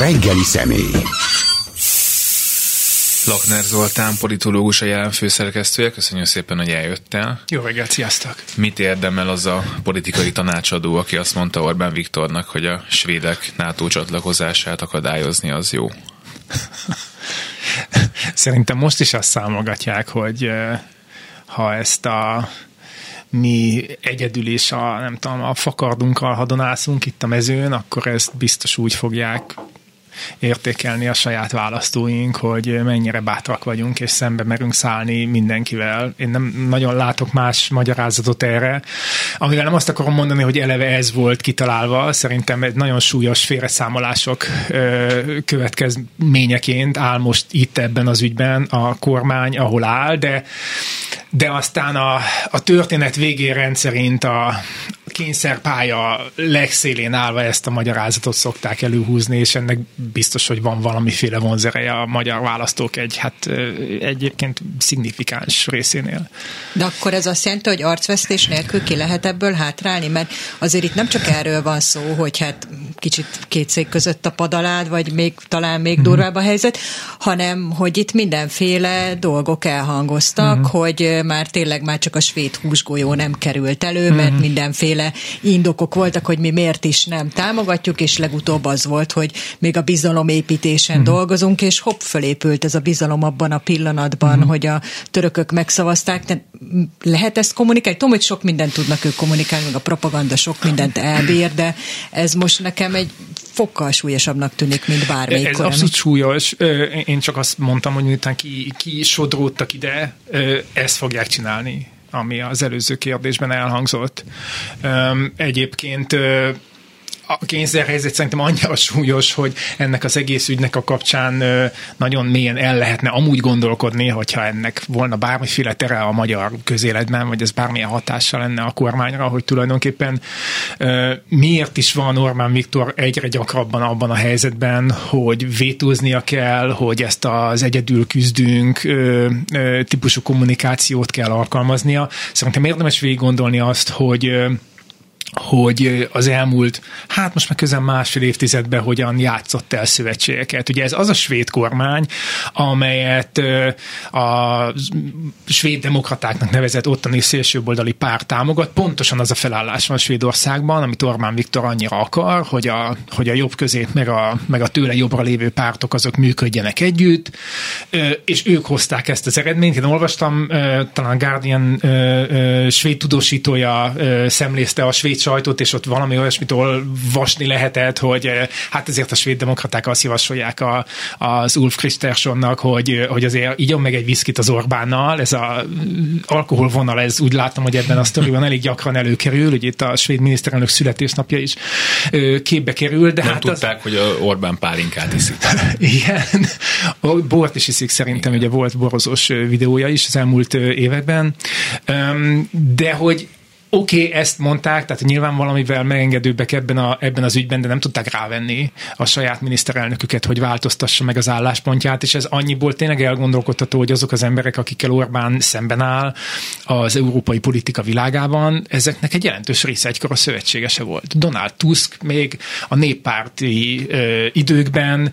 reggeli személy. Lakner Zoltán, politológus, a jelen főszerkesztője. Köszönjük szépen, hogy eljöttél. Jó reggelt, sziasztok! Mit érdemel az a politikai tanácsadó, aki azt mondta Orbán Viktornak, hogy a svédek NATO csatlakozását akadályozni az jó? Szerintem most is azt számolgatják, hogy ha ezt a mi egyedül is a, nem tudom, a fakardunkkal hadonászunk itt a mezőn, akkor ezt biztos úgy fogják értékelni a saját választóink, hogy mennyire bátrak vagyunk, és szembe merünk szállni mindenkivel. Én nem nagyon látok más magyarázatot erre, amivel nem azt akarom mondani, hogy eleve ez volt kitalálva, szerintem egy nagyon súlyos félreszámolások következményeként áll most itt ebben az ügyben a kormány, ahol áll, de de aztán a, a történet végén rendszerint a, kényszerpálya legszélén állva ezt a magyarázatot szokták előhúzni, és ennek biztos, hogy van valamiféle vonzereje a magyar választók egy, hát egyébként szignifikáns részénél. De akkor ez azt jelenti, hogy arcvesztés nélkül ki lehet ebből hátrálni? Mert azért itt nem csak erről van szó, hogy hát kicsit két szék között a padalád, vagy még talán még mm-hmm. durvább a helyzet, hanem hogy itt mindenféle dolgok elhangoztak, mm-hmm. hogy már tényleg már csak a svéd húsgolyó nem került elő, mert mm-hmm. mindenféle indokok voltak, hogy mi miért is nem támogatjuk, és legutóbb az volt, hogy még a bizalomépítésen mm-hmm. dolgozunk, és hopp, fölépült ez a bizalom abban a pillanatban, mm-hmm. hogy a törökök megszavazták. De lehet ezt kommunikálni? Tudom, hogy sok mindent tudnak ők kommunikálni, meg a propaganda sok mindent elbír, de ez most nekem egy fokkal súlyosabbnak tűnik, mint bármelyik. Ez abszolút súlyos. Én csak azt mondtam, hogy miután ki, ki sodródtak ide, ezt fogják csinálni ami az előző kérdésben elhangzott. Egyébként a kényszerhelyzet szerintem annyira súlyos, hogy ennek az egész ügynek a kapcsán nagyon mélyen el lehetne amúgy gondolkodni, hogyha ennek volna bármiféle tere a magyar közéletben, vagy ez bármilyen hatással lenne a kormányra, hogy tulajdonképpen miért is van Orbán Viktor egyre gyakrabban abban a helyzetben, hogy vétóznia kell, hogy ezt az egyedül küzdünk típusú kommunikációt kell alkalmaznia. Szerintem érdemes végig gondolni azt, hogy hogy az elmúlt, hát most már közel másfél évtizedben hogyan játszott el szövetségeket. Ugye ez az a svéd kormány, amelyet a svéd demokratáknak nevezett ottani szélsőboldali pár támogat. Pontosan az a felállás van Svédországban, amit Orbán Viktor annyira akar, hogy a, hogy a jobb közét meg a, meg a tőle jobbra lévő pártok azok működjenek együtt, és ők hozták ezt az eredményt. Én olvastam, talán Guardian svéd tudósítója szemlézte a svéd sajtót, és ott valami olyasmit olvasni lehetett, hogy eh, hát ezért a svéd demokraták azt javasolják a, az Ulf Kristerssonnak, hogy, hogy azért igyon meg egy viszkit az Orbánnal, ez a alkoholvonal, ez úgy látom, hogy ebben a sztoriban elég gyakran előkerül, hogy itt a svéd miniszterelnök születésnapja is képbe kerül. De Nem hát tudták, az... hogy a Orbán pálinkát iszik. Igen, bort is iszik szerintem, Igen. ugye volt borozós videója is az elmúlt években, de hogy oké, okay, ezt mondták, tehát nyilván valamivel megengedőbbek ebben, a, ebben az ügyben, de nem tudták rávenni a saját miniszterelnöküket, hogy változtassa meg az álláspontját, és ez annyiból tényleg elgondolkodható, hogy azok az emberek, akikkel Orbán szemben áll az európai politika világában, ezeknek egy jelentős része egykor a szövetségese volt. Donald Tusk még a néppárti ö, időkben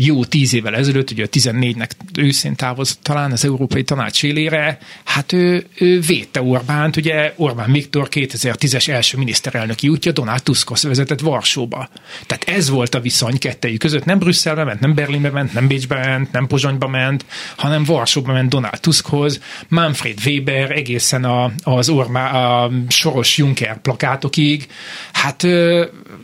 jó tíz évvel ezelőtt, ugye a 14-nek őszén távozott talán az Európai Tanács élére, hát ő, ő védte Orbánt, ugye Orbán Viktor 2010-es első miniszterelnöki útja Donald Tuskhoz vezetett Varsóba. Tehát ez volt a viszony kettejük között. Nem Brüsszelbe ment, nem Berlinbe ment, nem Bécsbe ment, nem Pozsonyba ment, hanem Varsóba ment Donald Tuskhoz, Manfred Weber egészen a, az Orbán, a Soros Juncker plakátokig, hát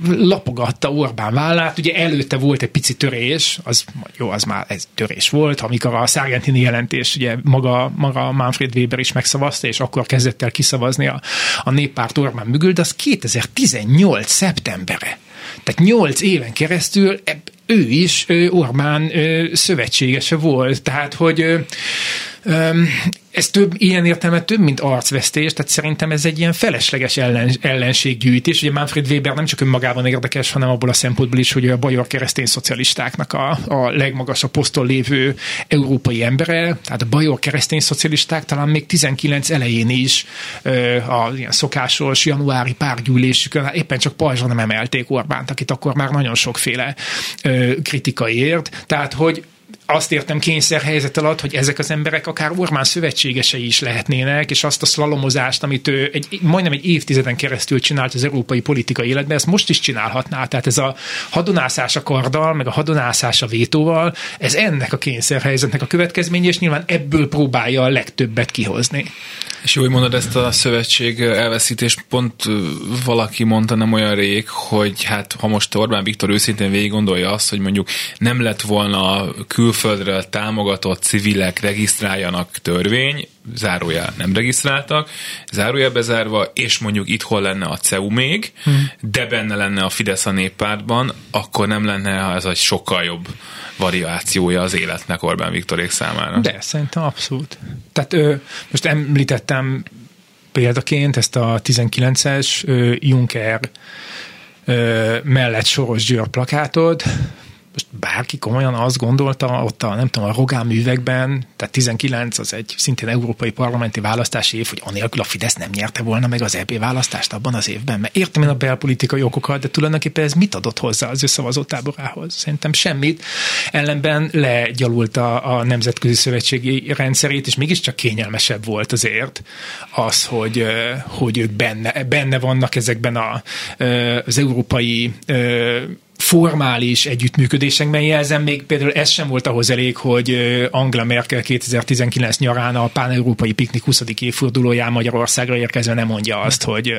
lapogatta Orbán vállát, ugye előtte volt egy pici törés, az jó, az már ez törés volt, amikor a Sargentini jelentés, ugye maga, maga Manfred Weber is megszavazta, és akkor kezdett el kiszavazni a, a néppárt Orbán mögül, de az 2018. szeptembere. Tehát nyolc éven keresztül ő is Orbán szövetségese volt. Tehát, hogy ez több, ilyen értelme több, mint arcvesztés, tehát szerintem ez egy ilyen felesleges ellen, ellenséggyűjtés. Ugye Manfred Weber nem csak önmagában érdekes, hanem abból a szempontból is, hogy a bajor keresztény szocialistáknak a, a legmagasabb poszton lévő európai embere, tehát a bajor keresztény szocialisták talán még 19 elején is a ilyen szokásos januári párgyűlésükön éppen csak pajzsra nem emelték Orbánt, akit akkor már nagyon sokféle kritika ért. Tehát, hogy azt értem kényszerhelyzet alatt, hogy ezek az emberek akár Ormán szövetségesei is lehetnének, és azt a szlalomozást, amit ő egy, majdnem egy évtizeden keresztül csinált az európai politikai életben, ezt most is csinálhatná. Tehát ez a hadonászás a karddal, meg a hadonászás a vétóval, ez ennek a kényszerhelyzetnek a következménye, és nyilván ebből próbálja a legtöbbet kihozni. És úgy mondod ezt a szövetség elveszítést, pont valaki mondta nem olyan rég, hogy hát ha most Orbán Viktor őszintén végig gondolja azt, hogy mondjuk nem lett volna külföldről támogatott civilek regisztráljanak törvény, zárójel nem regisztráltak, zárójel bezárva, és mondjuk itthon lenne a CEU még, hmm. de benne lenne a Fidesz a néppártban, akkor nem lenne ez egy sokkal jobb variációja az életnek Orbán Viktorék számára. De, szerintem abszolút. Tehát ö, most említettem példaként ezt a 19-es ö, Juncker ö, mellett Soros Győr plakátod, most bárki komolyan azt gondolta, ott a, nem tudom, a Rogán művekben, tehát 19 az egy szintén európai parlamenti választási év, hogy anélkül a Fidesz nem nyerte volna meg az EP választást abban az évben. Mert értem én a belpolitikai okokat, de tulajdonképpen ez mit adott hozzá az ő szavazótáborához? Szerintem semmit. Ellenben legyalult a, a nemzetközi szövetségi rendszerét, és mégiscsak kényelmesebb volt azért az, hogy, hogy ők benne, benne vannak ezekben a, az európai formális együttműködésekben jelzem, még például ez sem volt ahhoz elég, hogy Angela Merkel 2019 nyarán a pán-európai piknik 20. évfordulóján Magyarországra érkezve nem mondja azt, hogy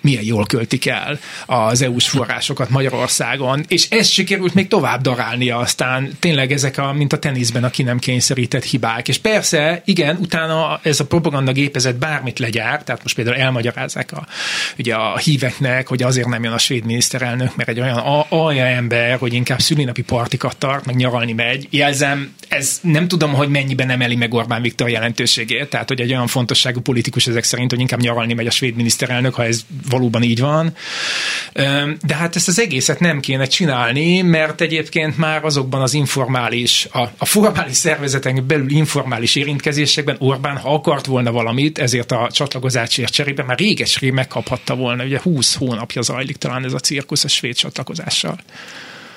milyen jól költik el az EU-s forrásokat Magyarországon, és ez sikerült még tovább darálnia aztán tényleg ezek a, mint a teniszben a ki nem kényszerített hibák. És persze, igen, utána ez a propaganda gépezet bármit legyár, tehát most például elmagyarázzák a, ugye a híveknek, hogy azért nem jön a svéd miniszterelnök, mert egy olyan a, alja ember, hogy inkább szülinapi partikat tart, meg nyaralni megy. Jelzem, ez nem tudom, hogy mennyiben emeli meg Orbán Viktor jelentőségét, tehát hogy egy olyan fontosságú politikus ezek szerint, hogy inkább nyaralni megy a svéd miniszterelnök, ha ez valóban így van. De hát ezt az egészet nem kéne csinálni, mert egyébként már azokban az informális, a, a formális szervezetek belül informális érintkezésekben Orbán, ha akart volna valamit, ezért a csatlakozásért cserébe már réges megkaphatta volna. Ugye 20 hónapja zajlik talán ez a cirkusz a svéd csatlakozással.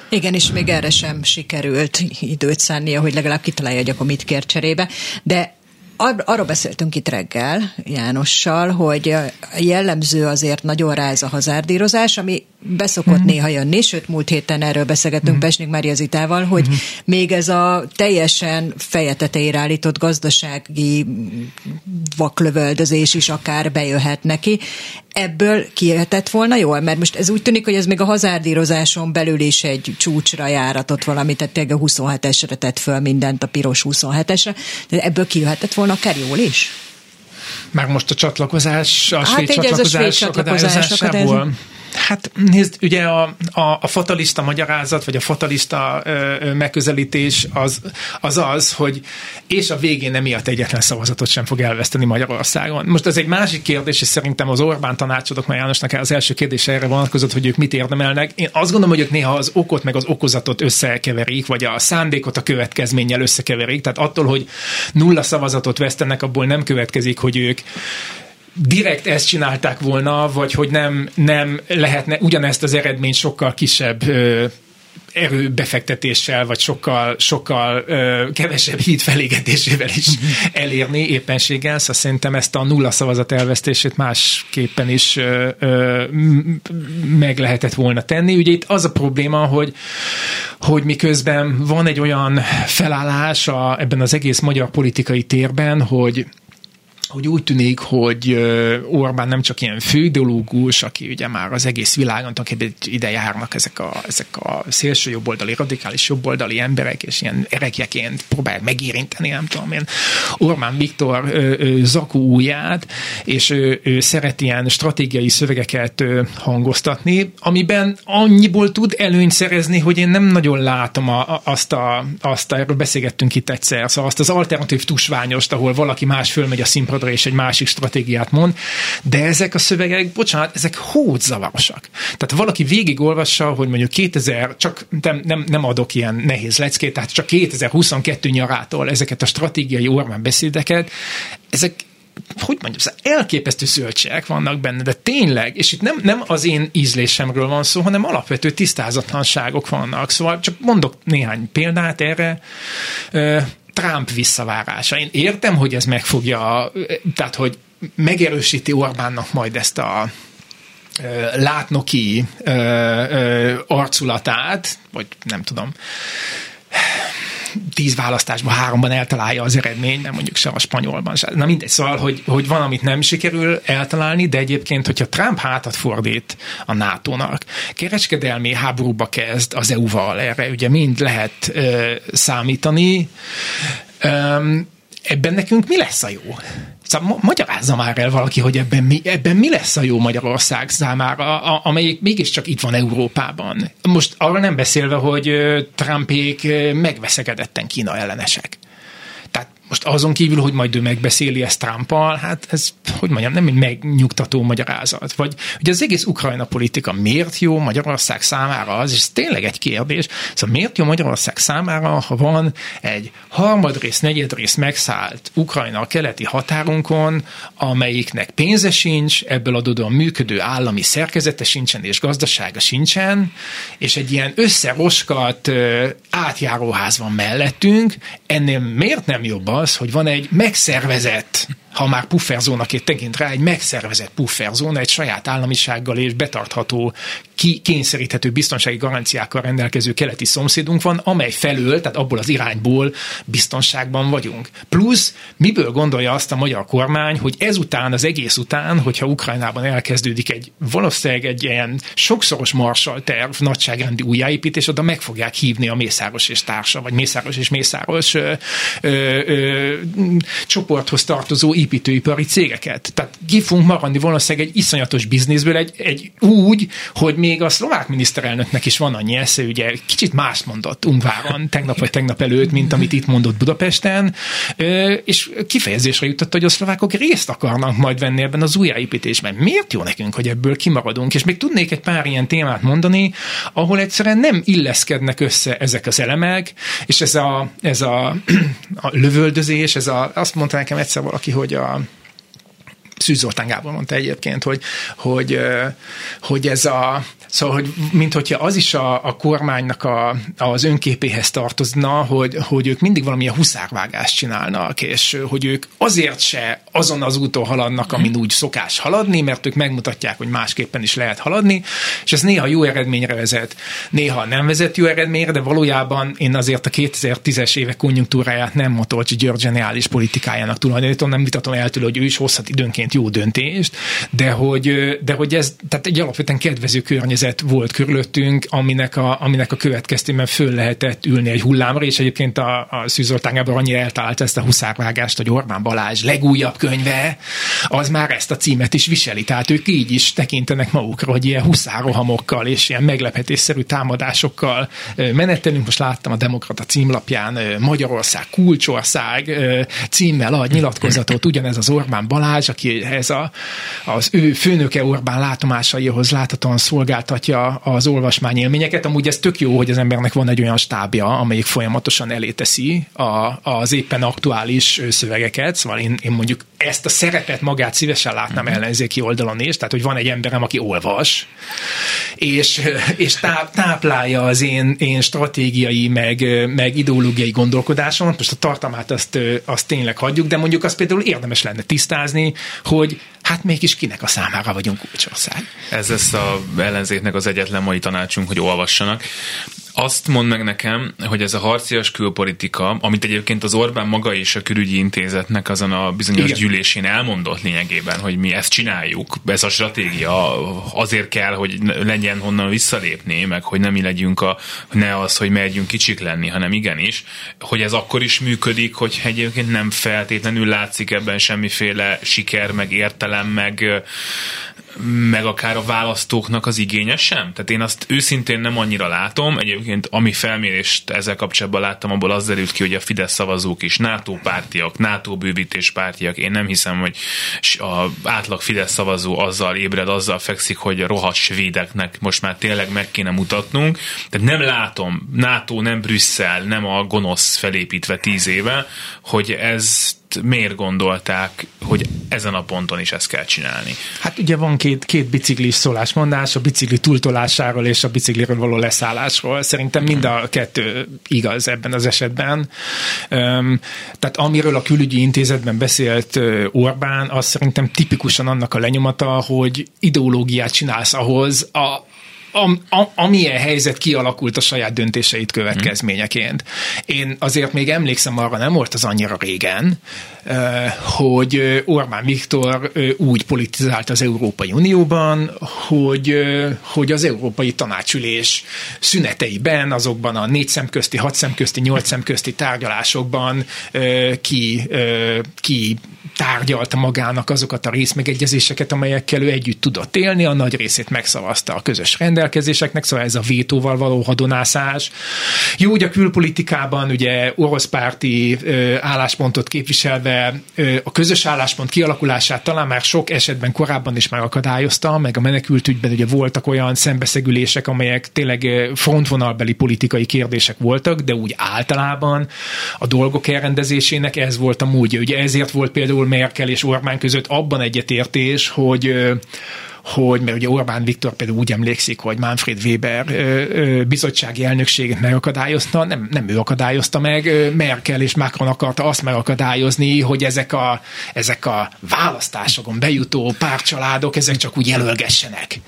Igen, és még erre sem sikerült időt szánnia, hogy legalább kitalálja, hogy akkor mit kér cserébe. De ar- arról beszéltünk itt reggel Jánossal, hogy jellemző azért nagyon ráz a hazárdírozás, ami beszokott mm. néha jönni, sőt múlt héten erről beszélgettünk mm. Pesnik Mária Zitával, hogy mm. még ez a teljesen feje tetejére állított gazdasági vaklövöldözés is akár bejöhet neki. Ebből kijöhetett volna jól? Mert most ez úgy tűnik, hogy ez még a hazárdírozáson belül is egy csúcsra járatott valami, tehát tényleg a 27-esre tett föl mindent a piros 27-esre, de ebből kijöhetett volna akár jól is? Már most a csatlakozás, a hát svéd csatlakozás, a akadályozásából. Hát nézd, ugye a, a, a fatalista magyarázat, vagy a fatalista ö, megközelítés az, az az, hogy és a végén emiatt egyetlen szavazatot sem fog elveszteni Magyarországon. Most ez egy másik kérdés, és szerintem az Orbán tanácsadok, mert Jánosnak az első kérdése erre vonatkozott, hogy ők mit érdemelnek. Én azt gondolom, hogy ők néha az okot meg az okozatot összekeverik, vagy a szándékot a következménnyel összekeverik. Tehát attól, hogy nulla szavazatot vesztenek, abból nem következik, hogy ők direkt ezt csinálták volna, vagy hogy nem, nem lehetne ugyanezt az eredményt sokkal kisebb ö, erőbefektetéssel, vagy sokkal, sokkal ö, kevesebb híd felégetésével is elérni éppenséggel, szóval szerintem ezt a nulla szavazat elvesztését másképpen is ö, ö, meg lehetett volna tenni. Ugye itt az a probléma, hogy, hogy miközben van egy olyan felállás a, ebben az egész magyar politikai térben, hogy hogy úgy tűnik, hogy Orbán nem csak ilyen főideológus, aki ugye már az egész világon, aki ide járnak ezek a, ezek a szélső jobboldali, radikális jobboldali emberek, és ilyen erekjeként próbálják megérinteni, nem tudom én, Orbán Viktor zakó ujját, és ő, ő szeret ilyen stratégiai szövegeket hangoztatni, amiben annyiból tud előnyt szerezni, hogy én nem nagyon látom a, azt, a, azt a, erről beszélgettünk itt egyszer, szóval azt az alternatív tusványost, ahol valaki más fölmegy a színpadra, színpadra és egy másik stratégiát mond, de ezek a szövegek, bocsánat, ezek zavarosak. Tehát valaki végigolvassa, hogy mondjuk 2000, csak nem, nem, nem adok ilyen nehéz leckét, tehát csak 2022 nyarától ezeket a stratégiai Orbán beszédeket, ezek hogy mondjam, elképesztő szöltségek vannak benne, de tényleg, és itt nem, nem az én ízlésemről van szó, hanem alapvető tisztázatlanságok vannak. Szóval csak mondok néhány példát erre. Trump visszavárása. Én értem, hogy ez megfogja, tehát hogy megerősíti Orbánnak majd ezt a látnoki arculatát, vagy nem tudom, tíz választásban háromban eltalálja az eredmény, nem mondjuk se a spanyolban se. Na mindegy, szóval, hogy, hogy van, amit nem sikerül eltalálni, de egyébként, hogyha Trump hátat fordít a NATO-nak, kereskedelmi háborúba kezd az EU-val, erre ugye mind lehet ö, számítani, ö, ebben nekünk mi lesz a jó? Szóval magyarázza már el valaki, hogy ebben mi, ebben mi lesz a jó Magyarország számára, a, amelyik mégiscsak itt van Európában. Most arra nem beszélve, hogy Trumpék megveszegedetten Kína ellenesek. Most azon kívül, hogy majd ő megbeszéli ezt Trumpal, hát ez, hogy mondjam, nem egy megnyugtató magyarázat. Vagy hogy az egész Ukrajna politika miért jó Magyarország számára az, ez tényleg egy kérdés, szóval miért jó Magyarország számára, ha van egy harmadrész, negyedrész megszállt Ukrajna a keleti határunkon, amelyiknek pénze sincs, ebből adódóan működő állami szerkezete sincsen és gazdasága sincsen, és egy ilyen összeroskat átjáróház van mellettünk, ennél miért nem jobb az, hogy van egy megszervezett ha már pufferzónaként tekint rá, egy megszervezett pufferzóna, egy saját államisággal és betartható, ki, kényszeríthető biztonsági garanciákkal rendelkező keleti szomszédunk van, amely felől, tehát abból az irányból biztonságban vagyunk. Plusz, miből gondolja azt a magyar kormány, hogy ezután, az egész után, hogyha Ukrajnában elkezdődik egy valószínűleg egy ilyen sokszoros marsal terv, nagyságrendi újjáépítés, oda meg fogják hívni a Mészáros és társa, vagy Mészáros és Mészáros ö, ö, ö, csoporthoz tartozó építőipari cégeket. Tehát ki fogunk maradni valószínűleg egy iszonyatos bizniszből, egy, egy úgy, hogy még a szlovák miniszterelnöknek is van annyi esze, ugye kicsit más mondott Ungváron tegnap vagy tegnap előtt, mint amit itt mondott Budapesten, és kifejezésre jutott, hogy a szlovákok részt akarnak majd venni ebben az újjáépítésben. Miért jó nekünk, hogy ebből kimaradunk? És még tudnék egy pár ilyen témát mondani, ahol egyszerűen nem illeszkednek össze ezek az elemek, és ez a, ez a, a lövöldözés, ez a, azt mondta nekem egyszer valaki, hogy a Szűz Zoltán Gábor mondta egyébként, hogy, hogy, hogy ez a, szóval, hogy mint hogyha az is a, a kormánynak a, az önképéhez tartozna, hogy, hogy ők mindig valamilyen huszárvágást csinálnak, és hogy ők azért se azon az úton haladnak, amin úgy szokás haladni, mert ők megmutatják, hogy másképpen is lehet haladni, és ez néha jó eredményre vezet, néha nem vezet jó eredményre, de valójában én azért a 2010-es évek konjunktúráját nem Matolcsi György zseniális politikájának tulajdonítom, nem vitatom el tőle, hogy ő is hozhat időnként jó döntést, de hogy, de hogy ez tehát egy alapvetően kedvező környezet volt körülöttünk, aminek a, aminek a következtében föl lehetett ülni egy hullámra, és egyébként a, a Szűzoltángából annyira eltalálta ezt a huszárvágást, hogy Orbán Balázs legújabb könyve, az már ezt a címet is viseli. Tehát ők így is tekintenek magukra, hogy ilyen huszárohamokkal és ilyen meglepetésszerű támadásokkal menetelünk. Most láttam a Demokrata címlapján Magyarország kulcsország címmel a nyilatkozatot, ugyanez az Orbán Balázs, aki ez a, az ő főnöke Orbán látomásaihoz láthatóan szolgáltatja az olvasmányélményeket. Amúgy ez tök jó, hogy az embernek van egy olyan stábja, amelyik folyamatosan eléteszi a, az éppen aktuális szövegeket. Szóval én, én mondjuk ezt a szerepet magát szívesen látnám mm-hmm. ellenzéki oldalon is, tehát hogy van egy emberem, aki olvas, és, és táp, táplálja az én, én stratégiai, meg, meg ideológiai gondolkodásomat. Most a tartalmát azt, azt tényleg hagyjuk, de mondjuk azt például érdemes lenne tisztázni, hogy hát mégis kinek a számára vagyunk kulcsország. Ez lesz a ellenzéknek az egyetlen mai tanácsunk, hogy olvassanak. Azt mond meg nekem, hogy ez a harcias külpolitika, amit egyébként az Orbán maga és a külügyi intézetnek azon a bizonyos Igen. gyűlésén elmondott lényegében, hogy mi ezt csináljuk, ez a stratégia azért kell, hogy legyen honnan visszalépni, meg hogy nem mi legyünk a, ne az, hogy megyünk kicsik lenni, hanem igenis, hogy ez akkor is működik, hogy egyébként nem feltétlenül látszik ebben semmiféle siker, meg értelem, meg meg akár a választóknak az igénye sem? Tehát én azt őszintén nem annyira látom. Egyébként ami felmérést ezzel kapcsolatban láttam, abból az derült ki, hogy a Fidesz szavazók is NATO pártiak, NATO bővítés pártiak. Én nem hiszem, hogy a átlag Fidesz szavazó azzal ébred, azzal fekszik, hogy a rohadt svédeknek most már tényleg meg kéne mutatnunk. Tehát nem látom, NATO nem Brüsszel, nem a gonosz felépítve tíz éve, hogy ez miért gondolták, hogy ezen a ponton is ezt kell csinálni? Hát ugye van két, két biciklis szólásmondás, a bicikli túltolásáról és a bicikliről való leszállásról. Szerintem mind a kettő igaz ebben az esetben. tehát amiről a külügyi intézetben beszélt Orbán, az szerintem tipikusan annak a lenyomata, hogy ideológiát csinálsz ahhoz, a, am, am, amilyen helyzet kialakult a saját döntéseit következményeként. Én azért még emlékszem arra, nem volt az annyira régen, hogy Orbán Viktor úgy politizált az Európai Unióban, hogy, hogy az Európai Tanácsülés szüneteiben, azokban a négy szemközti, hat szemközti, nyolc szemközti tárgyalásokban ki, ki tárgyalta magának azokat a részmegegyezéseket, amelyekkel ő együtt tudott élni, a nagy részét megszavazta a közös rendelkezéseknek, szóval ez a vétóval való hadonászás. Jó, hogy a külpolitikában ugye orosz párti álláspontot képviselve a közös álláspont kialakulását talán már sok esetben korábban is megakadályozta, meg a menekültügyben ugye voltak olyan szembeszegülések, amelyek tényleg frontvonalbeli politikai kérdések voltak, de úgy általában a dolgok elrendezésének ez volt a módja. Ugye ezért volt például Merkel és Orbán között abban egyetértés, hogy hogy, mert ugye Orbán Viktor például úgy emlékszik, hogy Manfred Weber bizottsági elnökséget megakadályozta, nem, nem ő akadályozta meg, Merkel és Macron akarta azt megakadályozni, hogy ezek a, ezek a választásokon bejutó párcsaládok, ezek csak úgy jelölgessenek.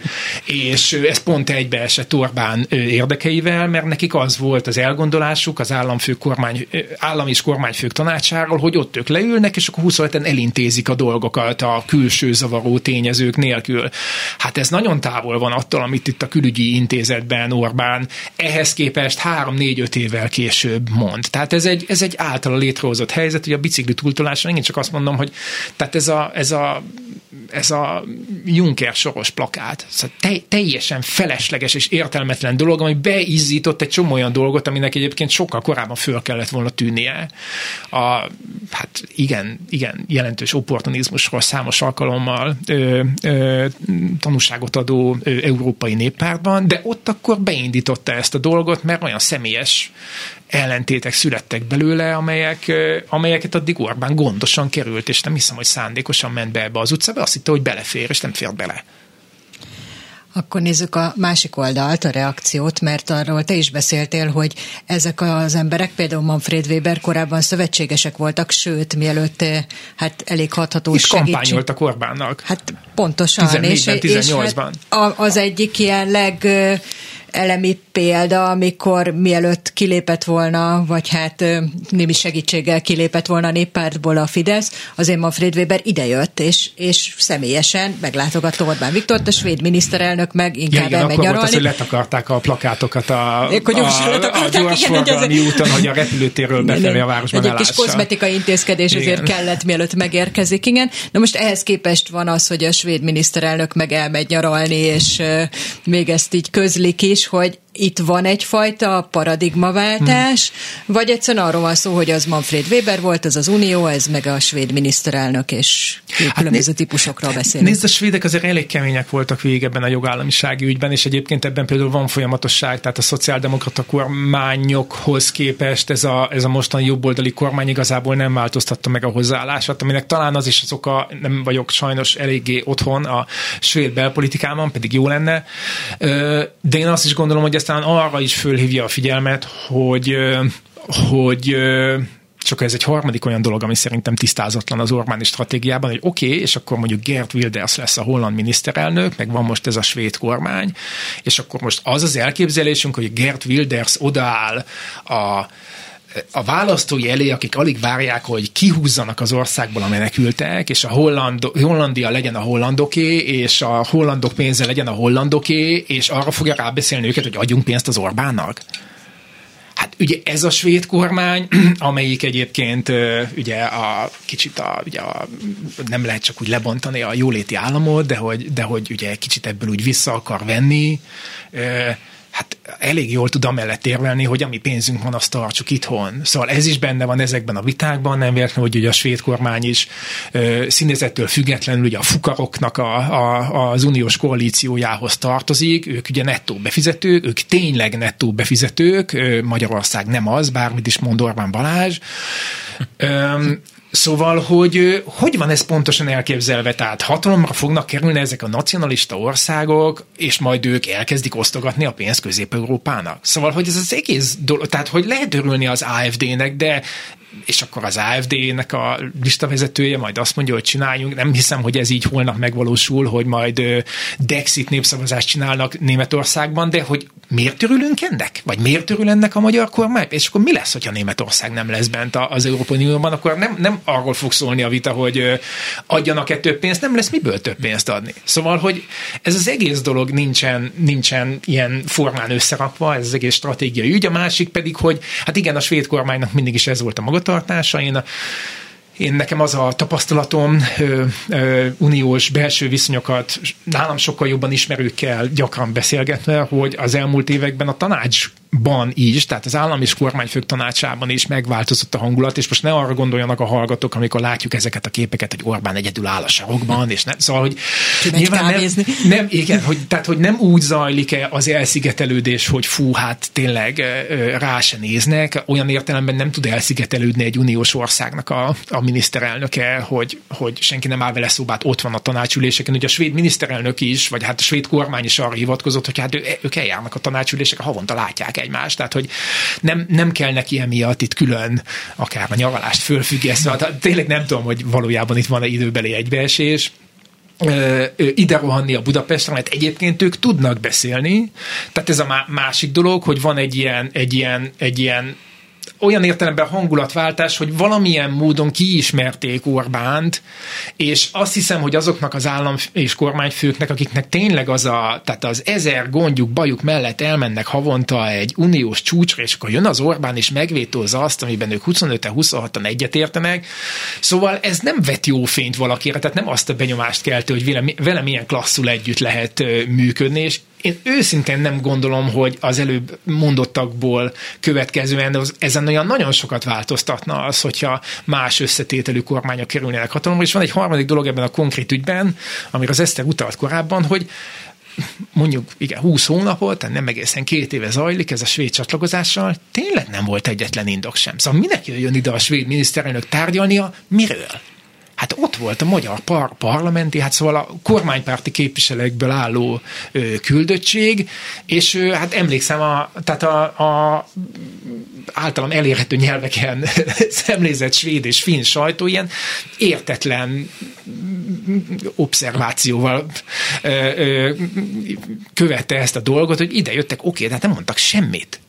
És ez pont egybeesett Orbán érdekeivel, mert nekik az volt az elgondolásuk az államfő kormány, állam és kormányfők tanácsáról, hogy ott ők leülnek, és akkor 27-en elintézik a dolgokat a külső zavaró tényezők nélkül. Hát ez nagyon távol van attól, amit itt a külügyi intézetben Orbán ehhez képest három-négy-öt évvel később mond. Tehát ez egy, ez egy általa létrehozott helyzet, hogy a bicikli túltolásra én csak azt mondom, hogy tehát ez a, ez a ez a Juncker soros plakát, szóval te, teljesen felesleges és értelmetlen dolog, ami beizzított egy csomó olyan dolgot, aminek egyébként sokkal korábban föl kellett volna tűnnie. A, hát igen, igen, jelentős opportunizmusról számos alkalommal ö, ö, tanúságot adó ö, európai néppártban, de ott akkor beindította ezt a dolgot, mert olyan személyes ellentétek születtek belőle, amelyek, amelyeket addig Orbán gondosan került, és nem hiszem, hogy szándékosan ment be ebbe az utcába, azt hitte, hogy belefér, és nem fér bele. Akkor nézzük a másik oldalt, a reakciót, mert arról te is beszéltél, hogy ezek az emberek, például Manfred Weber korábban szövetségesek voltak, sőt, mielőtt hát elég hathatós És kampányoltak Orbánnak. Hát pontosan. 14-ben, és, 18-ban. És hát az egyik ilyen leg elemi példa, amikor mielőtt kilépett volna, vagy hát némi segítséggel kilépett volna a néppártból a Fidesz, azért Manfred Weber idejött, és, és személyesen meglátogatta Orbán Viktort, a svéd miniszterelnök meg inkább ja, igen, elmegy nyaralni. Volt az, hogy letakarták a plakátokat a, a, a, a gyorsforgalmi úton, hogy a repülőtérről befelé a városban Egy kis kozmetikai intézkedés igen. azért kellett, mielőtt megérkezik, igen. Na most ehhez képest van az, hogy a svéd miniszterelnök meg elmegy nyaralni, és még ezt így közlik is, hogy itt van egyfajta paradigmaváltás, hmm. vagy egyszerűen arról van szó, hogy az Manfred Weber volt, az az Unió, ez meg a svéd miniszterelnök, és hát különböző né- típusokról beszélünk. Nézd, a svédek azért elég kemények voltak végig ebben a jogállamisági ügyben, és egyébként ebben például van folyamatosság, tehát a szociáldemokrata kormányokhoz képest ez a, ez a mostani jobboldali kormány igazából nem változtatta meg a hozzáállását, aminek talán az is az oka, nem vagyok sajnos eléggé otthon a svéd belpolitikában, pedig jó lenne, de én azt is gondolom, hogy ezt aztán arra is fölhívja a figyelmet, hogy, hogy csak ez egy harmadik olyan dolog, ami szerintem tisztázatlan az Orbáni stratégiában, hogy oké, okay, és akkor mondjuk Gert Wilders lesz a holland miniszterelnök, meg van most ez a svéd kormány, és akkor most az az elképzelésünk, hogy Gert Wilders odaáll a a választói elé, akik alig várják, hogy kihúzzanak az országból a menekültek, és a Holland, Hollandia legyen a hollandoké, és a hollandok pénze legyen a hollandoké, és arra fogja rábeszélni őket, hogy adjunk pénzt az Orbánnak. Hát ugye ez a svéd kormány, amelyik egyébként ugye a kicsit a, ugye a, nem lehet csak úgy lebontani a jóléti államot, de hogy, de hogy ugye kicsit ebből úgy vissza akar venni, hát elég jól tud amellett érvelni, hogy ami pénzünk van, azt tartsuk itthon. Szóval ez is benne van ezekben a vitákban, nem véletlenül, hogy ugye a svéd kormány is ö, színezettől függetlenül ugye a fukaroknak a, a, az uniós koalíciójához tartozik, ők ugye nettó befizetők, ők tényleg nettó befizetők, ö, Magyarország nem az, bármit is mond Orbán Balázs. Ö, Szóval, hogy hogy van ez pontosan elképzelve? Tehát hatalomra fognak kerülni ezek a nacionalista országok, és majd ők elkezdik osztogatni a pénzt Közép-Európának. Szóval, hogy ez az egész dolog, tehát hogy lehet örülni az AFD-nek, de és akkor az AFD-nek a listavezetője majd azt mondja, hogy csináljunk. Nem hiszem, hogy ez így holnap megvalósul, hogy majd Dexit népszavazást csinálnak Németországban, de hogy miért örülünk ennek? Vagy miért örül ennek a magyar kormány? És akkor mi lesz, hogyha Németország nem lesz bent az Európai Unióban? Akkor nem, nem arról fog szólni a vita, hogy adjanak-e több pénzt, nem lesz miből több pénzt adni. Szóval, hogy ez az egész dolog nincsen, nincsen ilyen formán összerakva, ez az egész stratégiai ügy, a másik pedig, hogy hát igen, a svéd kormánynak mindig is ez volt a magatartása, a én nekem az a tapasztalatom, ö, ö, uniós belső viszonyokat nálam sokkal jobban ismerőkkel gyakran beszélgetve, hogy az elmúlt években a tanács ban is, tehát az állam és kormányfők tanácsában is megváltozott a hangulat, és most ne arra gondoljanak a hallgatók, amikor látjuk ezeket a képeket, hogy Orbán egyedül áll a sarokban, és nem, szóval, hogy nyilván nem, nem, igen, hogy, tehát, hogy nem úgy zajlik-e az elszigetelődés, hogy fú, hát tényleg rá se néznek, olyan értelemben nem tud elszigetelődni egy uniós országnak a, a miniszterelnöke, hogy, hogy senki nem áll vele szóbát, ott van a tanácsüléseken, ugye a svéd miniszterelnök is, vagy hát a svéd kormány is arra hivatkozott, hogy hát ők eljárnak a tanácsülések, havonta látják egymást, tehát hogy nem, nem kell neki emiatt itt külön akár a nyaralást fölfüggesztve, hát tényleg nem tudom, hogy valójában itt van-e időbeli egybeesés, ide rohanni a Budapestre, mert egyébként ők tudnak beszélni. Tehát ez a másik dolog, hogy van egy ilyen, egy ilyen, egy ilyen olyan értelemben hangulatváltás, hogy valamilyen módon kiismerték Orbánt, és azt hiszem, hogy azoknak az állam és kormányfőknek, akiknek tényleg az a, tehát az ezer gondjuk, bajuk mellett elmennek havonta egy uniós csúcsra, és akkor jön az Orbán, és megvétózza azt, amiben ők 25-26-an egyetértenek. Szóval ez nem vet jó fényt valakire, tehát nem azt a benyomást keltő, hogy vele, vele milyen klasszul együtt lehet működni, és én őszintén nem gondolom, hogy az előbb mondottakból következően az, ezen olyan nagyon sokat változtatna az, hogyha más összetételű kormányok kerülnének hatalomra. És van egy harmadik dolog ebben a konkrét ügyben, amire az Eszter utalt korábban, hogy mondjuk igen, 20 hónapot, tehát nem egészen két éve zajlik ez a svéd csatlakozással, tényleg nem volt egyetlen indok sem. Szóval minek jön ide a svéd miniszterelnök tárgyalnia? Miről? Hát ott volt a magyar par- parlamenti, hát szóval a kormánypárti képviselőkből álló ö, küldöttség, és ö, hát emlékszem, a, tehát a, a általam elérhető nyelveken szemlézett svéd és finn sajtó ilyen értetlen obszervációval ö, ö, követte ezt a dolgot, hogy ide jöttek, oké, de hát nem mondtak semmit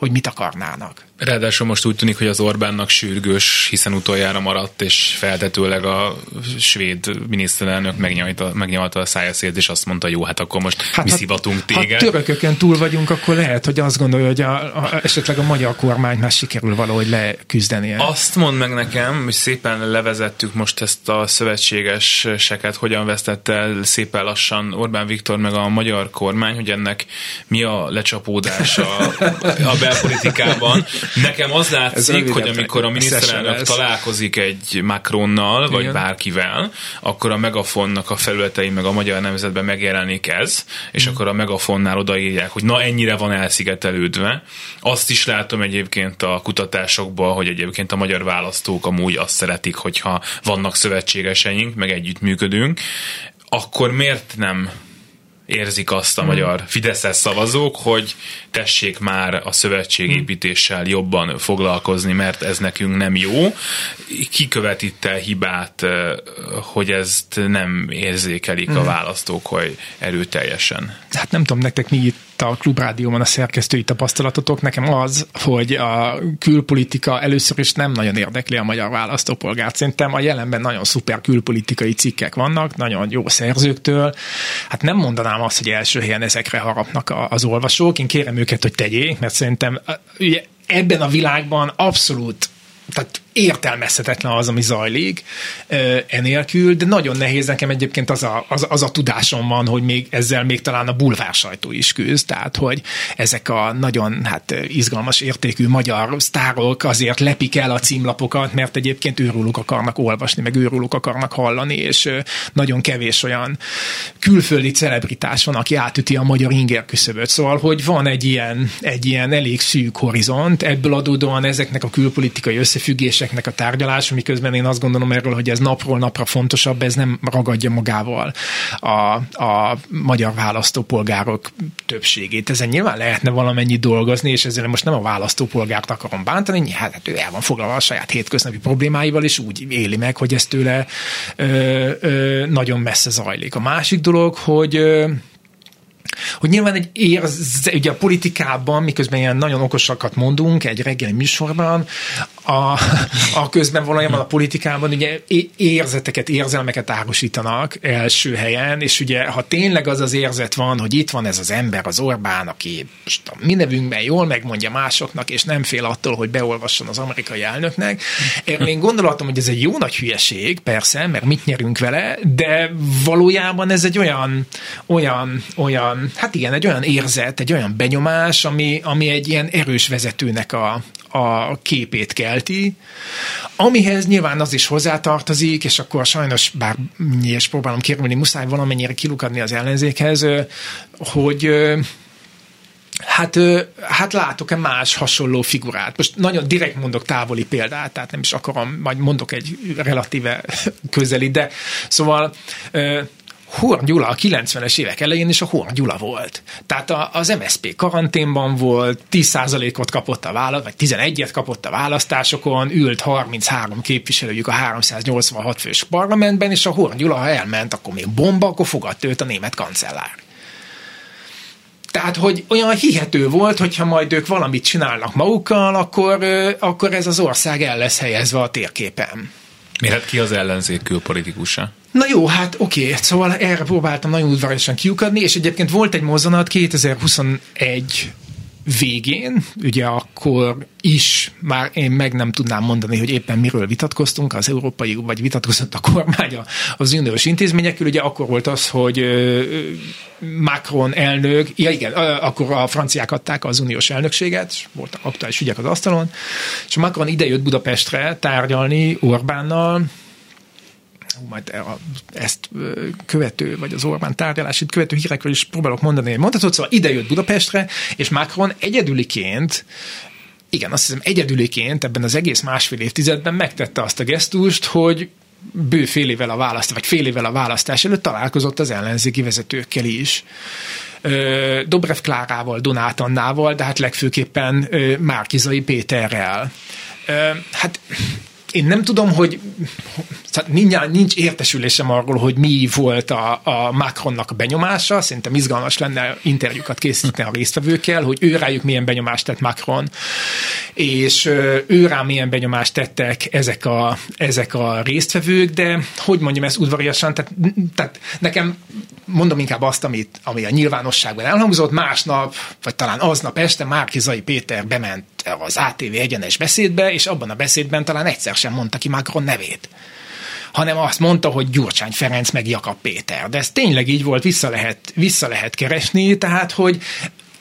hogy mit akarnának. Ráadásul most úgy tűnik, hogy az Orbánnak sürgős, hiszen utoljára maradt, és feltetőleg a svéd miniszterelnök megnyalta, megnyalta a szája szét, és azt mondta, jó, hát akkor most hát, mi szivatunk téged. Ha törököken túl vagyunk, akkor lehet, hogy azt gondolja, hogy a, a, esetleg a magyar kormány már sikerül valahogy leküzdenie. Azt mond meg nekem, hogy szépen levezettük most ezt a szövetségeseket, hogyan vesztette el szépen lassan Orbán Viktor meg a magyar kormány, hogy ennek mi a lecsapódása a belpolitikában. Nekem az látszik, hogy amikor a miniszterelnök találkozik egy Macronnal, vagy Igen. bárkivel, akkor a megafonnak a felületei meg a magyar nemzetben megjelenik ez, és mm. akkor a megafonnál odaírják, hogy na ennyire van elszigetelődve. Azt is látom egyébként a kutatásokban, hogy egyébként a magyar választók amúgy azt szeretik, hogyha vannak szövetségeseink, meg együtt működünk. Akkor miért nem érzik azt a magyar Fideszes szavazók, hogy tessék már a szövetségépítéssel jobban foglalkozni, mert ez nekünk nem jó. Ki követ itt el hibát, hogy ezt nem érzékelik a mhm. választók, hogy erőteljesen? Hát nem tudom, nektek mi itt a Klubrádióban a szerkesztői tapasztalatotok. Nekem az, hogy a külpolitika először is nem nagyon érdekli a magyar választópolgárt. Szerintem a jelenben nagyon szuper külpolitikai cikkek vannak, nagyon jó szerzőktől. Hát nem mondanám azt, hogy első helyen ezekre harapnak az olvasók. Én kérem őket, hogy tegyék, mert szerintem ugye, ebben a világban abszolút tehát értelmezhetetlen az, ami zajlik enélkül, de nagyon nehéz nekem egyébként az a, az, az a tudásom van, hogy még ezzel még talán a bulvár sajtó is küzd, tehát hogy ezek a nagyon hát izgalmas értékű magyar sztárok azért lepik el a címlapokat, mert egyébként őrülük akarnak olvasni, meg őrülük akarnak hallani, és nagyon kevés olyan külföldi celebritás van, aki átüti a magyar inger küszöböt. Szóval, hogy van egy ilyen, egy ilyen elég szűk horizont, ebből adódóan ezeknek a külpolitikai összefüggés kérdéseknek a tárgyalása, miközben én azt gondolom erről, hogy ez napról napra fontosabb, ez nem ragadja magával a, a magyar választópolgárok többségét. Ezen nyilván lehetne valamennyi dolgozni, és ezzel most nem a választópolgárt akarom bántani, hát ő el van foglalva a saját hétköznapi problémáival, és úgy éli meg, hogy ez tőle ö, ö, nagyon messze zajlik. A másik dolog, hogy ö, hogy nyilván egy érz, ugye a politikában, miközben ilyen nagyon okosakat mondunk egy reggeli műsorban, a, a közben valójában a politikában ugye érzeteket, érzelmeket árusítanak első helyen, és ugye ha tényleg az az érzet van, hogy itt van ez az ember, az Orbán, aki most a mi nevünkben jól megmondja másoknak, és nem fél attól, hogy beolvasson az amerikai elnöknek, én én gondolatom, hogy ez egy jó nagy hülyeség, persze, mert mit nyerünk vele, de valójában ez egy olyan, olyan, olyan, hát igen, egy olyan érzet, egy olyan benyomás, ami, ami egy ilyen erős vezetőnek a, a képét kelti, amihez nyilván az is hozzátartozik, és akkor sajnos, bár és próbálom kérni, muszáj valamennyire kilukadni az ellenzékhez, hogy Hát, hát látok-e más hasonló figurát? Most nagyon direkt mondok távoli példát, tehát nem is akarom, majd mondok egy relatíve közeli, de szóval Horn Gyula a 90-es évek elején is a Horn Gyula volt. Tehát a, az MSP karanténban volt, 10%-ot kapott a választ, vagy 11-et kapott a választásokon, ült 33 képviselőjük a 386 fős parlamentben, és a Horn Gyula, ha elment, akkor még bomba, akkor fogadta őt a német kancellár. Tehát, hogy olyan hihető volt, hogyha majd ők valamit csinálnak magukkal, akkor, akkor ez az ország el lesz helyezve a térképen. Miért ki az ellenzék külpolitikusa? Na jó, hát oké, szóval erre próbáltam nagyon udvariasan kiukadni, és egyébként volt egy mozzanat 2021 végén, ugye akkor is már én meg nem tudnám mondani, hogy éppen miről vitatkoztunk, az európai, vagy vitatkozott a kormány az uniós intézményekkel, ugye akkor volt az, hogy Macron elnök, ja igen, akkor a franciák adták az uniós elnökséget, voltak aktuális ügyek az asztalon, és Macron idejött Budapestre tárgyalni Orbánnal, majd ezt követő, vagy az Orbán tárgyalását követő hírekről is próbálok mondani egy mondatot, szóval idejött Budapestre, és Macron egyedüliként igen, azt hiszem egyedüliként ebben az egész másfél évtizedben megtette azt a gesztust, hogy bő fél évvel a választás, vagy fél évvel a választás előtt találkozott az ellenzéki vezetőkkel is. Dobrev Klárával, Donát Annával, de hát legfőképpen Márkizai Péterrel. Hát én nem tudom, hogy nincs, nincs értesülésem arról, hogy mi volt a, a Macronnak a benyomása, szerintem izgalmas lenne interjúkat készíteni a résztvevőkkel, hogy ő rájuk milyen benyomást tett Macron, és ő rá milyen benyomást tettek ezek a, ezek a résztvevők, de hogy mondjam ezt udvariasan, tehát, tehát nekem mondom inkább azt, amit, ami a nyilvánosságban elhangzott, másnap, vagy talán aznap este Márkizai Péter bement az ATV egyenes beszédbe, és abban a beszédben talán egyszer sem mondta ki Macron nevét hanem azt mondta, hogy Gyurcsány Ferenc meg Jakab Péter. De ez tényleg így volt, vissza lehet, vissza lehet keresni, tehát hogy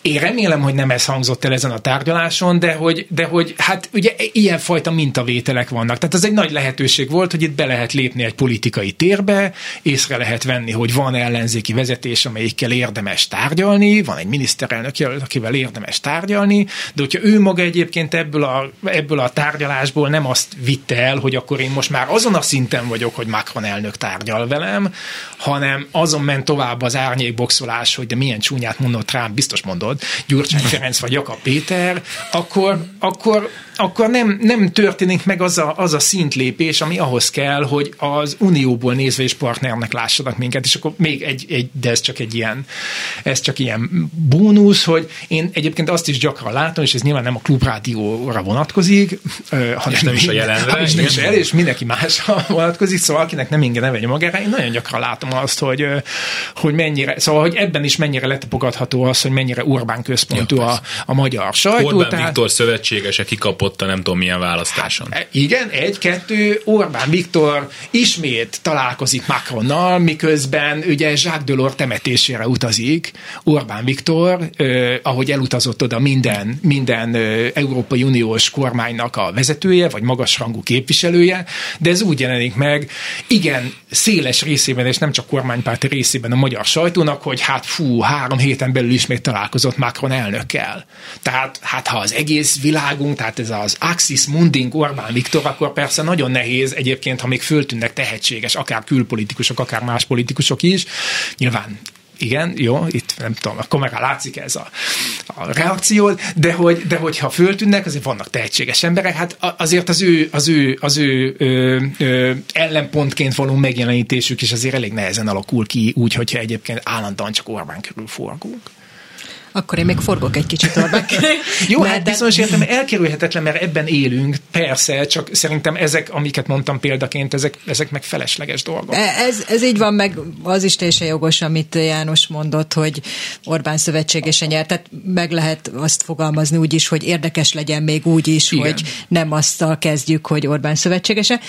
én remélem, hogy nem ez hangzott el ezen a tárgyaláson, de hogy, de hogy hát ugye ilyenfajta mintavételek vannak. Tehát ez egy nagy lehetőség volt, hogy itt be lehet lépni egy politikai térbe, észre lehet venni, hogy van ellenzéki vezetés, amelyikkel érdemes tárgyalni, van egy miniszterelnök akivel érdemes tárgyalni, de hogyha ő maga egyébként ebből a, ebből a tárgyalásból nem azt vitte el, hogy akkor én most már azon a szinten vagyok, hogy Macron elnök tárgyal velem, hanem azon ment tovább az árnyékboxolás, hogy de milyen csúnyát mondott Trump, biztos mondod, Gyurcsány Ferenc vagy Jakab Péter, akkor, akkor akkor nem, nem történik meg az a, az a szintlépés, ami ahhoz kell, hogy az unióból nézve és partnernek lássanak minket, és akkor még egy, egy de ez csak egy ilyen, ez csak ilyen bónusz, hogy én egyébként azt is gyakran látom, és ez nyilván nem a klubrádióra vonatkozik, hanem és nem is a jelenre. És, nem is el, és mindenki másra vonatkozik, szóval akinek nem inge neve magára, én nagyon gyakran látom azt, hogy, hogy mennyire, szóval, hogy ebben is mennyire letapogatható az, hogy mennyire Orbán központú ja, a, a magyar sajtó. Orbán tehát, Viktor szövetségese kikapott kapott a nem tudom milyen választáson. Hát, igen, egy-kettő, Orbán Viktor ismét találkozik Macronnal, miközben ugye Jacques Delors temetésére utazik. Orbán Viktor, eh, ahogy elutazott oda minden, minden eh, Európai Uniós kormánynak a vezetője, vagy magasrangú képviselője, de ez úgy jelenik meg, igen, széles részében, és nem csak kormánypárti részében a magyar sajtónak, hogy hát fú, három héten belül ismét találkozott Macron elnökkel. Tehát hát ha az egész világunk, tehát ez a az Axis Munding Orbán Viktor, akkor persze nagyon nehéz egyébként, ha még föltűnnek tehetséges, akár külpolitikusok, akár más politikusok is. Nyilván igen, jó, itt nem tudom, akkor meg látszik ez a, a reakció, de, hogy, de hogyha föltűnnek, azért vannak tehetséges emberek, hát azért az ő, az ő, az ő ö, ö, ellenpontként való megjelenítésük is azért elég nehezen alakul ki, úgy, hogyha egyébként állandóan csak Orbán körül forgunk. Akkor én még forgok egy kicsit Orbán Jó, hát de... bizonyos értem elkerülhetetlen, mert ebben élünk, persze, csak szerintem ezek, amiket mondtam példaként, ezek, ezek meg felesleges dolgok. E, ez, ez így van, meg az is teljesen jogos, amit János mondott, hogy Orbán szövetségesen nyert, tehát meg lehet azt fogalmazni úgy is, hogy érdekes legyen még úgy is, Igen. hogy nem azt kezdjük, hogy Orbán szövetségese.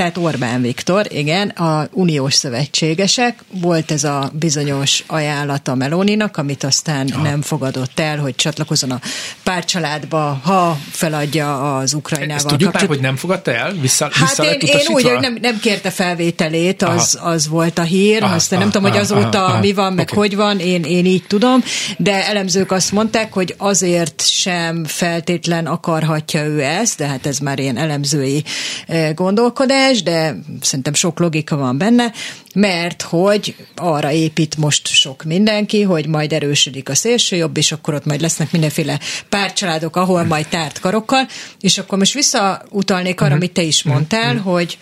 Tehát Orbán Viktor, igen, a uniós szövetségesek, volt ez a bizonyos ajánlata Meloninak, amit aztán ja. nem fogadott el, hogy csatlakozon a párcsaládba, ha feladja az Ukrajnával Ezt tudjuk már, hogy nem fogadta el? Vissza, hát én, én úgy, hogy nem, nem kérte felvételét, az, az volt a hír, aha, aztán aha, nem tudom, hogy azóta aha, mi van, meg okay. hogy van, én, én így tudom, de elemzők azt mondták, hogy azért sem feltétlen akarhatja ő ezt, de hát ez már ilyen elemzői eh, gondolkodás, érdekes, de szerintem sok logika van benne, mert hogy arra épít most sok mindenki, hogy majd erősödik a szélső jobb, és akkor ott majd lesznek mindenféle párcsaládok, ahol majd tárt karokkal, és akkor most visszautalnék arra, uh-huh. amit te is mondtál, uh-huh. hogy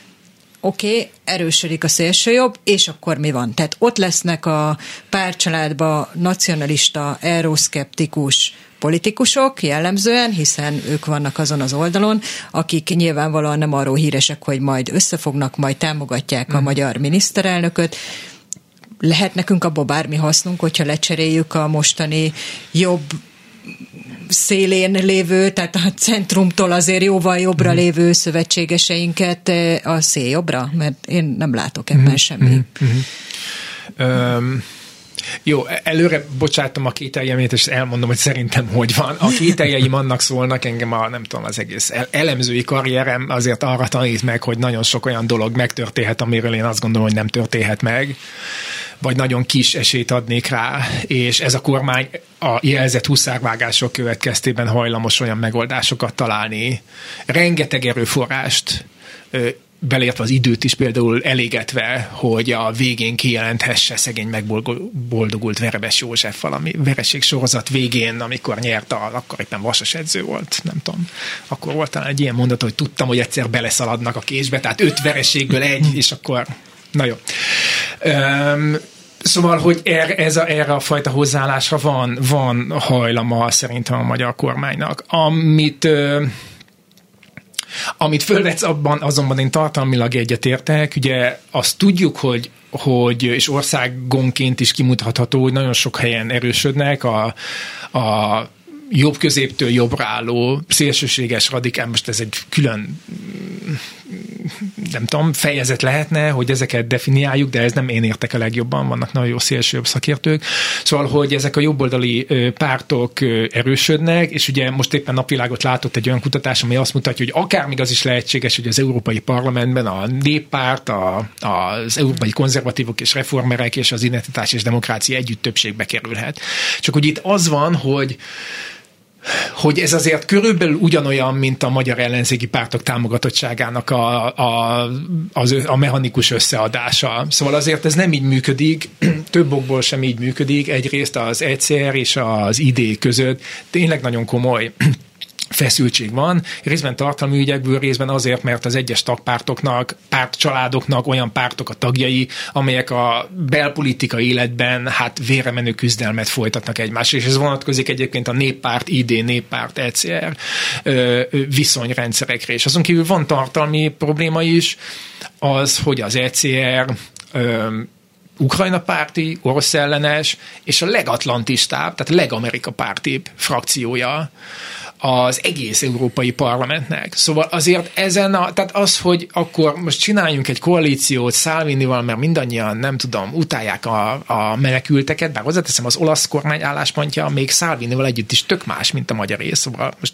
oké, okay, erősödik a szélsőjobb, és akkor mi van? Tehát ott lesznek a párcsaládba nacionalista, euroszkeptikus politikusok jellemzően, hiszen ők vannak azon az oldalon, akik nyilvánvalóan nem arról híresek, hogy majd összefognak, majd támogatják a mm. magyar miniszterelnököt, lehet nekünk abból bármi hasznunk, hogyha lecseréljük a mostani jobb szélén lévő, tehát a centrumtól azért jóval jobbra mm. lévő szövetségeseinket eh, a széljobbra? Mert én nem látok ebben mm. semmi. Mm. Um, jó, előre bocsátom a kételjeimét, és elmondom, hogy szerintem hogy van. A kételjeim annak szólnak, engem a, nem tudom, az egész elemzői karrierem azért arra tanít meg, hogy nagyon sok olyan dolog megtörténhet, amiről én azt gondolom, hogy nem történhet meg vagy nagyon kis esélyt adnék rá, és ez a kormány a jelzett huszárvágások következtében hajlamos olyan megoldásokat találni, rengeteg erőforrást belértve az időt is például elégetve, hogy a végén kijelenthesse szegény megboldogult Verebes József valami vereség sorozat végén, amikor nyert a, akkor éppen vasas edző volt, nem tudom. Akkor volt talán egy ilyen mondat, hogy tudtam, hogy egyszer beleszaladnak a késbe, tehát öt vereségből egy, és akkor na jó. Um, Szóval, hogy erre, ez a, erre a fajta hozzáállásra van, van hajlama szerintem a magyar kormánynak. Amit amit fölvetsz, abban azonban én tartalmilag egyetértek, ugye azt tudjuk, hogy hogy, és országonként is kimutatható, hogy nagyon sok helyen erősödnek a, a jobb középtől jobbra álló, szélsőséges radikál, most ez egy külön nem tudom, fejezet lehetne, hogy ezeket definiáljuk, de ez nem én értek a legjobban, vannak nagyon jó szélsőbb szakértők. Szóval, hogy ezek a jobboldali pártok erősödnek, és ugye most éppen napvilágot látott egy olyan kutatás, ami azt mutatja, hogy akár még az is lehetséges, hogy az Európai Parlamentben a néppárt, a, az európai konzervatívok és reformerek és az identitás és demokrácia együtt többségbe kerülhet. Csak hogy itt az van, hogy hogy ez azért körülbelül ugyanolyan, mint a magyar ellenzéki pártok támogatottságának a, a, az, a mechanikus összeadása. Szóval azért ez nem így működik, több okból sem így működik. Egyrészt az ECR és az ID között tényleg nagyon komoly feszültség van, részben tartalmi ügyekből, részben azért, mert az egyes tagpártoknak, pártcsaládoknak olyan pártok a tagjai, amelyek a belpolitikai életben hát véremenő küzdelmet folytatnak egymás, és ez vonatkozik egyébként a néppárt, ID, néppárt, ECR viszonyrendszerekre, és azon kívül van tartalmi probléma is, az, hogy az ECR Ukrajna párti, orosz ellenes, és a legatlantistább, tehát legamerika párti frakciója az egész Európai Parlamentnek. Szóval azért ezen a, tehát az, hogy akkor most csináljunk egy koalíciót Szálvinival, mert mindannyian, nem tudom, utálják a, a menekülteket, bár hozzáteszem, az olasz kormány álláspontja még Szálvinival együtt is tök más, mint a magyar rész, szóval most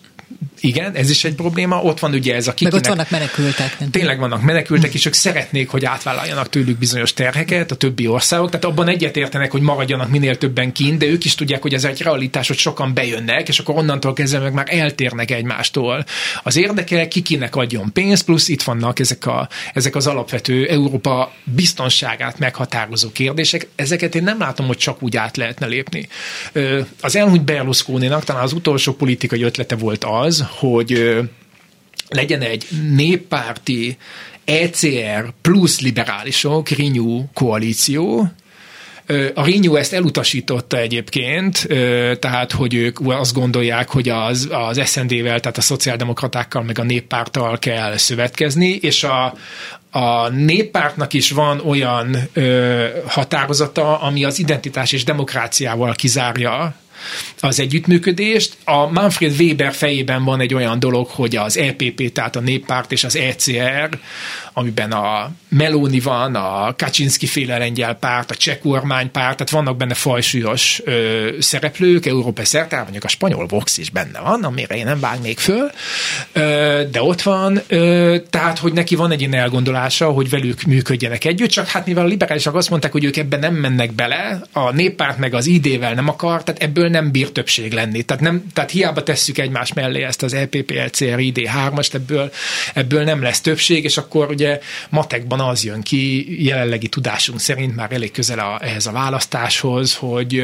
igen, ez is egy probléma. Ott van ugye ez a kikinek... Meg ott vannak menekültek. Nem tényleg vannak menekültek, és ők szeretnék, hogy átvállaljanak tőlük bizonyos terheket a többi országok. Tehát abban egyetértenek, hogy maradjanak minél többen kint, de ők is tudják, hogy ez egy realitás, hogy sokan bejönnek, és akkor onnantól kezdve meg már eltérnek egymástól. Az érdeke, kikinek adjon pénzt, plusz itt vannak ezek, a, ezek az alapvető Európa biztonságát meghatározó kérdések. Ezeket én nem látom, hogy csak úgy át lehetne lépni. Az elmúlt Berlusconi-nak talán az utolsó politikai ötlete volt az, hogy legyen egy néppárti ECR plusz liberálisok Renew koalíció, a Renew ezt elutasította egyébként, tehát hogy ők azt gondolják, hogy az, az SND-vel, tehát a szociáldemokratákkal, meg a néppárttal kell szövetkezni, és a, a néppártnak is van olyan ö, határozata, ami az identitás és demokráciával kizárja az együttműködést. A Manfred Weber fejében van egy olyan dolog, hogy az EPP, tehát a néppárt és az ECR, amiben a Meloni van, a Kaczynski féle lengyel párt, a cseh párt, tehát vannak benne fajsúlyos ö, szereplők, Európa szerte, mondjuk a spanyol Vox is benne van, amire én nem vágnék föl, ö, de ott van, ö, tehát, hogy neki van egy ilyen elgondolása, hogy velük működjenek együtt, csak hát mivel a liberálisak azt mondták, hogy ők ebben nem mennek bele, a néppárt meg az ID-vel nem akar, tehát ebből nem bír többség lenni. Tehát, nem, tehát hiába tesszük egymás mellé ezt az EPP, LCR, ID 3-ast, ebből, ebből nem lesz többség, és akkor ugye matekban az jön ki, jelenlegi tudásunk szerint már elég közel a, ehhez a választáshoz, hogy,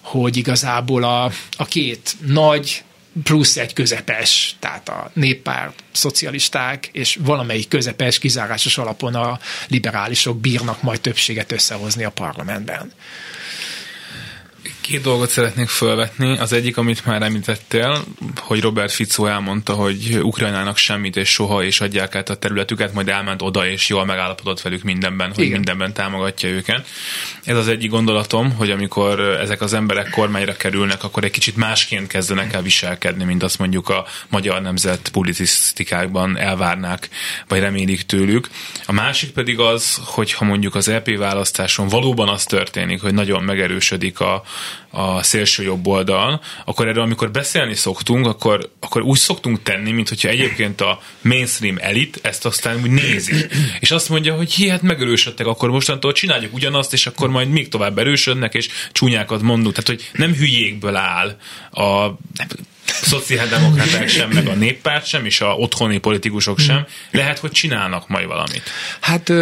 hogy igazából a, a két nagy plusz egy közepes, tehát a néppárt, szocialisták, és valamelyik közepes kizárásos alapon a liberálisok bírnak majd többséget összehozni a parlamentben. Két dolgot szeretnék felvetni. Az egyik, amit már említettél, hogy Robert Fico elmondta, hogy Ukrajnának semmit és soha, és adják át a területüket, majd elment oda, és jól megállapodott velük mindenben, hogy Igen. mindenben támogatja őket. Ez az egyik gondolatom, hogy amikor ezek az emberek kormányra kerülnek, akkor egy kicsit másként kezdenek el viselkedni, mint azt mondjuk a magyar nemzet publicisztikákban elvárnák, vagy remélik tőlük. A másik pedig az, hogy ha mondjuk az EP választáson valóban az történik, hogy nagyon megerősödik a, a szélső jobb oldal, akkor erről, amikor beszélni szoktunk, akkor, akkor úgy szoktunk tenni, mint hogyha egyébként a mainstream elit ezt aztán úgy nézi. És azt mondja, hogy hi, hát megerősödtek, akkor mostantól csináljuk ugyanazt, és akkor majd még tovább erősödnek, és csúnyákat mondunk. Tehát, hogy nem hülyékből áll a szociáldemokraták sem, meg a néppárt sem, és a otthoni politikusok sem. Lehet, hogy csinálnak majd valamit. Hát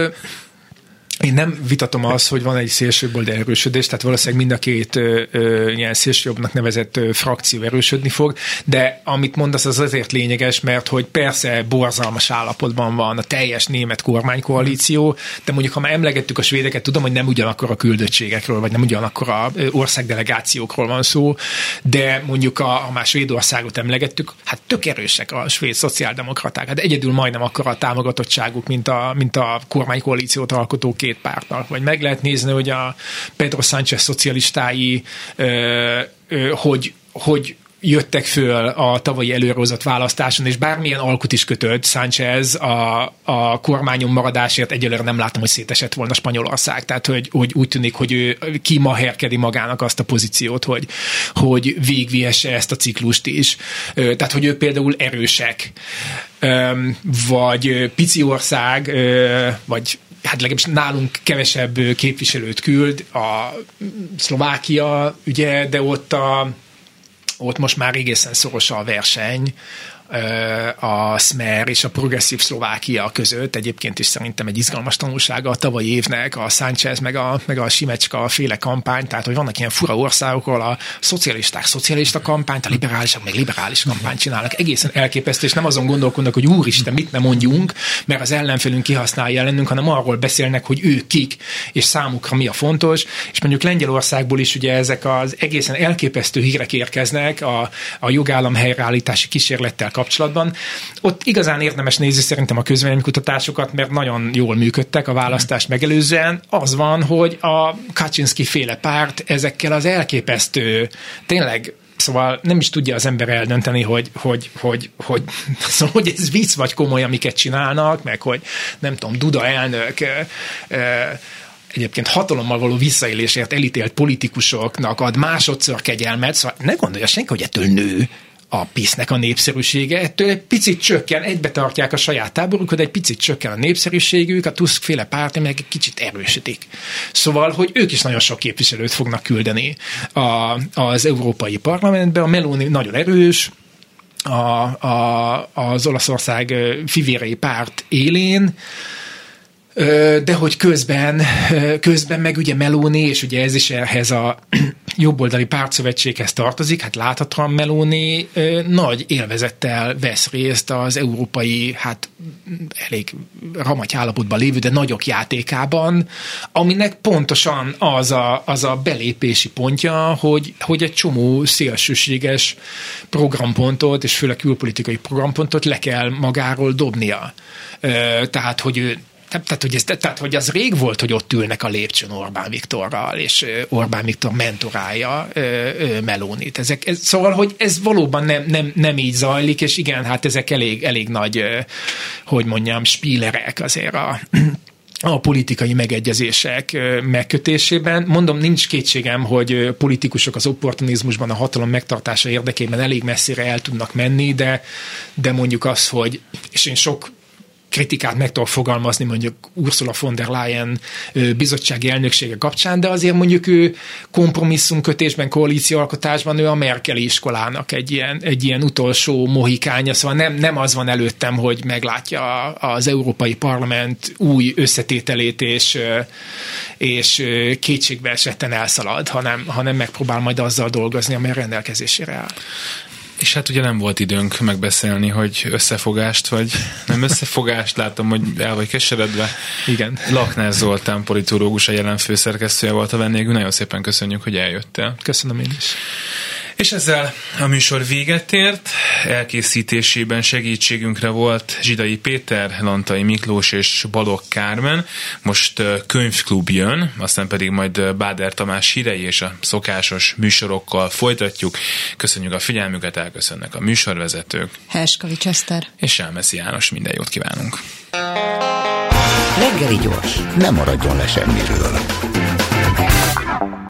én nem vitatom azt, hogy van egy szélsőbb erősödés, tehát valószínűleg mind a két ö, szélsőjobbnak nevezett ö, frakció erősödni fog, de amit mondasz, az azért lényeges, mert hogy persze borzalmas állapotban van a teljes német kormánykoalíció, de mondjuk ha már emlegettük a svédeket, tudom, hogy nem ugyanakkor a küldöttségekről, vagy nem ugyanakkor a országdelegációkról van szó, de mondjuk a, ha már Svédországot emlegettük, hát tök erősek a svéd szociáldemokraták, hát egyedül majdnem akkor a támogatottságuk, mint a, mint a kormánykoalíciót alkotó pártnak. Vagy meg lehet nézni, hogy a Pedro Sánchez szocialistái, hogy, hogy jöttek föl a tavalyi előrehozott választáson, és bármilyen alkut is kötött Sánchez a, a kormányon maradásért egyelőre nem látom, hogy szétesett volna Spanyolország. Tehát, hogy, hogy úgy tűnik, hogy ő kimaherkedi magának azt a pozíciót, hogy, hogy végviesse ezt a ciklust is. Tehát, hogy ők például erősek, vagy pici ország, vagy hát legalábbis nálunk kevesebb képviselőt küld, a Szlovákia, ugye, de ott a ott most már egészen szoros a verseny, a Smer és a progresszív Szlovákia között. Egyébként is szerintem egy izgalmas tanulsága a tavalyi évnek a Sánchez meg a, meg a Simecska féle kampány, tehát hogy vannak ilyen fura országok, ahol a szocialisták szocialista kampányt, a liberálisok meg liberális kampányt csinálnak. Egészen elképesztő, és nem azon gondolkodnak, hogy úristen, mit nem mondjunk, mert az ellenfelünk kihasználja ellenünk, hanem arról beszélnek, hogy ők kik, és számukra mi a fontos. És mondjuk Lengyelországból is ugye ezek az egészen elképesztő hírek érkeznek a, a jogállam helyreállítási kísérlettel kapcsolatban. Ott igazán érdemes nézni szerintem a közvéleménykutatásokat, mert nagyon jól működtek a választást megelőzően. Az van, hogy a Kaczynski féle párt ezekkel az elképesztő, tényleg Szóval nem is tudja az ember eldönteni, hogy, hogy, hogy, hogy, szóval, hogy ez vicc vagy komoly, amiket csinálnak, meg hogy nem tudom, Duda elnök egyébként hatalommal való visszaélésért elítélt politikusoknak ad másodszor kegyelmet, szóval ne gondolja senki, hogy ettől nő a pisznek a népszerűsége, ettől egy picit csökken, egybe tartják a saját táborukat, egy picit csökken a népszerűségük, a Tusk féle párt meg egy kicsit erősödik. Szóval, hogy ők is nagyon sok képviselőt fognak küldeni a, az Európai Parlamentbe, a Meloni nagyon erős, a, a, az Olaszország fivérei párt élén, de hogy közben, közben meg ugye Meloni, és ugye ez is ehhez a jobboldali pártszövetséghez tartozik, hát láthatóan Meloni nagy élvezettel vesz részt az európai, hát elég ramaty állapotban lévő, de nagyok játékában, aminek pontosan az a, az a belépési pontja, hogy, hogy egy csomó szélsőséges programpontot, és főleg külpolitikai programpontot le kell magáról dobnia. Tehát, hogy ő tehát hogy, ez, tehát, hogy az rég volt, hogy ott ülnek a lépcsőn Orbán Viktorral, és Orbán Viktor mentorálja Melónit. Ezek, ez, szóval, hogy ez valóban nem, nem, nem így zajlik, és igen, hát ezek elég, elég nagy, hogy mondjam, spílerek azért a a politikai megegyezések megkötésében. Mondom, nincs kétségem, hogy politikusok az opportunizmusban a hatalom megtartása érdekében elég messzire el tudnak menni, de, de mondjuk az, hogy, és én sok kritikát meg tudok fogalmazni mondjuk Ursula von der Leyen bizottsági elnöksége kapcsán, de azért mondjuk ő kompromisszumkötésben, koalícióalkotásban ő a Merkeli iskolának egy ilyen, egy ilyen utolsó mohikánya, szóval nem, nem az van előttem, hogy meglátja az Európai Parlament új összetételét és, és kétségbe esetten elszalad, hanem, hanem megpróbál majd azzal dolgozni, amely rendelkezésére áll. És hát ugye nem volt időnk megbeszélni, hogy összefogást, vagy nem összefogást, látom, hogy el vagy keseredve. Igen. Laknár Zoltán, politológus, a jelen főszerkesztője volt a vendégünk. Nagyon szépen köszönjük, hogy eljöttél. Köszönöm én is. És ezzel a műsor véget ért. Elkészítésében segítségünkre volt Zsidai Péter, Lantai Miklós és Balogh Kármen. Most könyvklub jön, aztán pedig majd Báder Tamás hírei és a szokásos műsorokkal folytatjuk. Köszönjük a figyelmüket, elköszönnek a műsorvezetők. Herskovics Eszter. És Selmeszi János, minden jót kívánunk. Reggeli gyors, nem maradjon le semmiről.